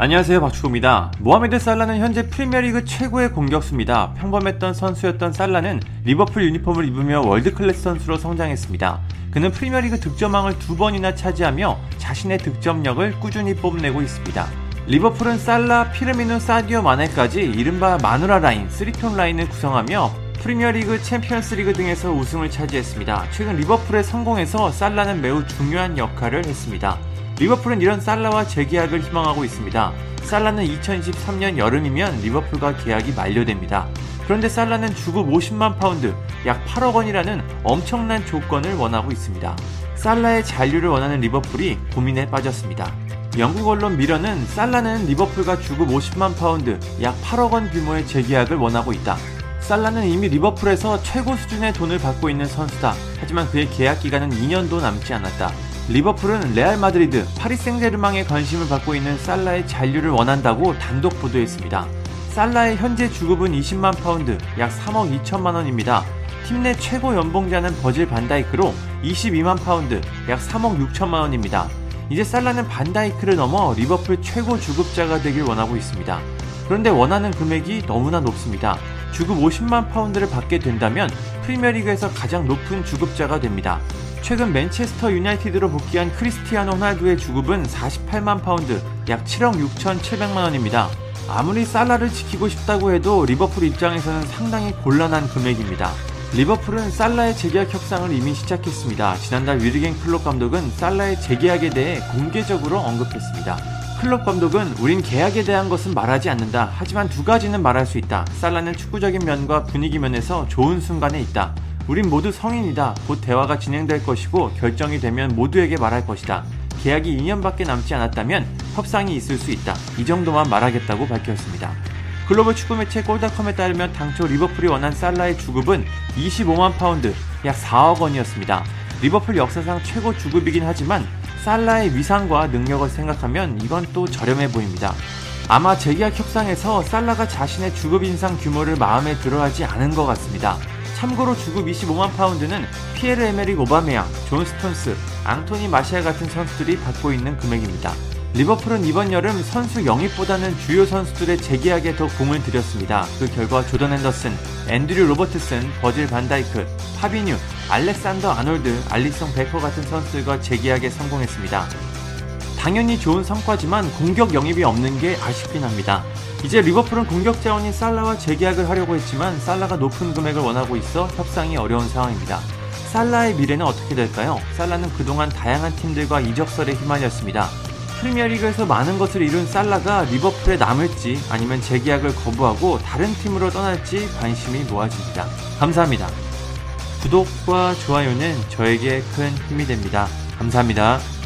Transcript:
안녕하세요 박주호입니다. 모하메드 살라는 현재 프리미어리그 최고의 공격수입니다. 평범했던 선수였던 살라는 리버풀 유니폼을 입으며 월드클래스 선수로 성장했습니다. 그는 프리미어리그 득점왕을 두 번이나 차지하며 자신의 득점력을 꾸준히 뽐내고 있습니다. 리버풀은 살라, 피르미누, 사디오 마네까지 이른바 마누라 라인, 쓰리톱 라인을 구성하며 프리미어리그, 챔피언스리그 등에서 우승을 차지했습니다. 최근 리버풀의 성공에서 살라는 매우 중요한 역할을 했습니다. 리버풀은 이런 살라와 재계약을 희망하고 있습니다. 살라는 2023년 여름이면 리버풀과 계약이 만료됩니다. 그런데 살라는 주급 50만 파운드, 약 8억 원이라는 엄청난 조건을 원하고 있습니다. 살라의 잔류를 원하는 리버풀이 고민에 빠졌습니다. 영국 언론 미러는 살라는 리버풀과 주급 50만 파운드, 약 8억 원 규모의 재계약을 원하고 있다. 살라는 이미 리버풀에서 최고 수준의 돈을 받고 있는 선수다. 하지만 그의 계약 기간은 2년도 남지 않았다. 리버풀은 레알 마드리드, 파리 생제르맹의 관심을 받고 있는 살라의 잔류를 원한다고 단독 보도했습니다. 살라의 현재 주급은 20만 파운드, 약 3억 2천만 원입니다. 팀 내 최고 연봉자는 버질 반다이크로 22만 파운드, 약 3억 6천만 원입니다. 이제 살라는 반다이크를 넘어 리버풀 최고 주급자가 되길 원하고 있습니다. 그런데 원하는 금액이 너무나 높습니다. 주급 50만 파운드를 받게 된다면 프리미어리그에서 가장 높은 주급자가 됩니다. 최근 맨체스터 유나이티드로 복귀한 크리스티아노 호날두의 주급은 48만 파운드, 약 7억 6천7백만 원입니다. 아무리 살라를 지키고 싶다고 해도 리버풀 입장에서는 상당히 곤란한 금액입니다. 리버풀은 살라의 재계약 협상을 이미 시작했습니다. 지난달 위르겐 클롭 감독은 살라의 재계약에 대해 공개적으로 언급했습니다. 클롭 감독은 우린 계약에 대한 것은 말하지 않는다. 하지만 두 가지는 말할 수 있다. 살라는 축구적인 면과 분위기 면에서 좋은 순간에 있다. 우린 모두 성인이다. 곧 대화가 진행될 것이고 결정이 되면 모두에게 말할 것이다. 계약이 2년밖에 남지 않았다면 협상이 있을 수 있다. 이 정도만 말하겠다고 밝혔습니다. 글로벌 축구 매체 골닷컴에 따르면 당초 리버풀이 원한 살라의 주급은 25만 파운드, 약 4억 원이었습니다. 리버풀 역사상 최고 주급이긴 하지만 살라의 위상과 능력을 생각하면 이건 또 저렴해 보입니다. 아마 재계약 협상에서 살라가 자신의 주급 인상 규모를 마음에 들어하지 않은 것 같습니다. 참고로 주급 25만 파운드는 피에르 에메릭 오바메양, 존 스톤스, 앙토니 마시알 같은 선수들이 받고 있는 금액입니다. 리버풀은 이번 여름 선수 영입보다는 주요 선수들의 재계약에 더 공을 들였습니다. 그 결과 조던 헨더슨, 앤드류 로버트슨, 버질 반다이크, 파비뉴, 알렉산더 아놀드, 알리송 베커 같은 선수들과 재계약에 성공했습니다. 당연히 좋은 성과지만 공격 영입이 없는 게 아쉽긴 합니다. 이제 리버풀은 공격 자원인 살라와 재계약을 하려고 했지만 살라가 높은 금액을 원하고 있어 협상이 어려운 상황입니다. 살라의 미래는 어떻게 될까요? 살라는 그동안 다양한 팀들과 이적설에 휘말렸습니다. 프리미어리그에서 많은 것을 이룬 살라가 리버풀에 남을지 아니면 재계약을 거부하고 다른 팀으로 떠날지 관심이 모아집니다. 감사합니다. 구독과 좋아요는 저에게 큰 힘이 됩니다. 감사합니다.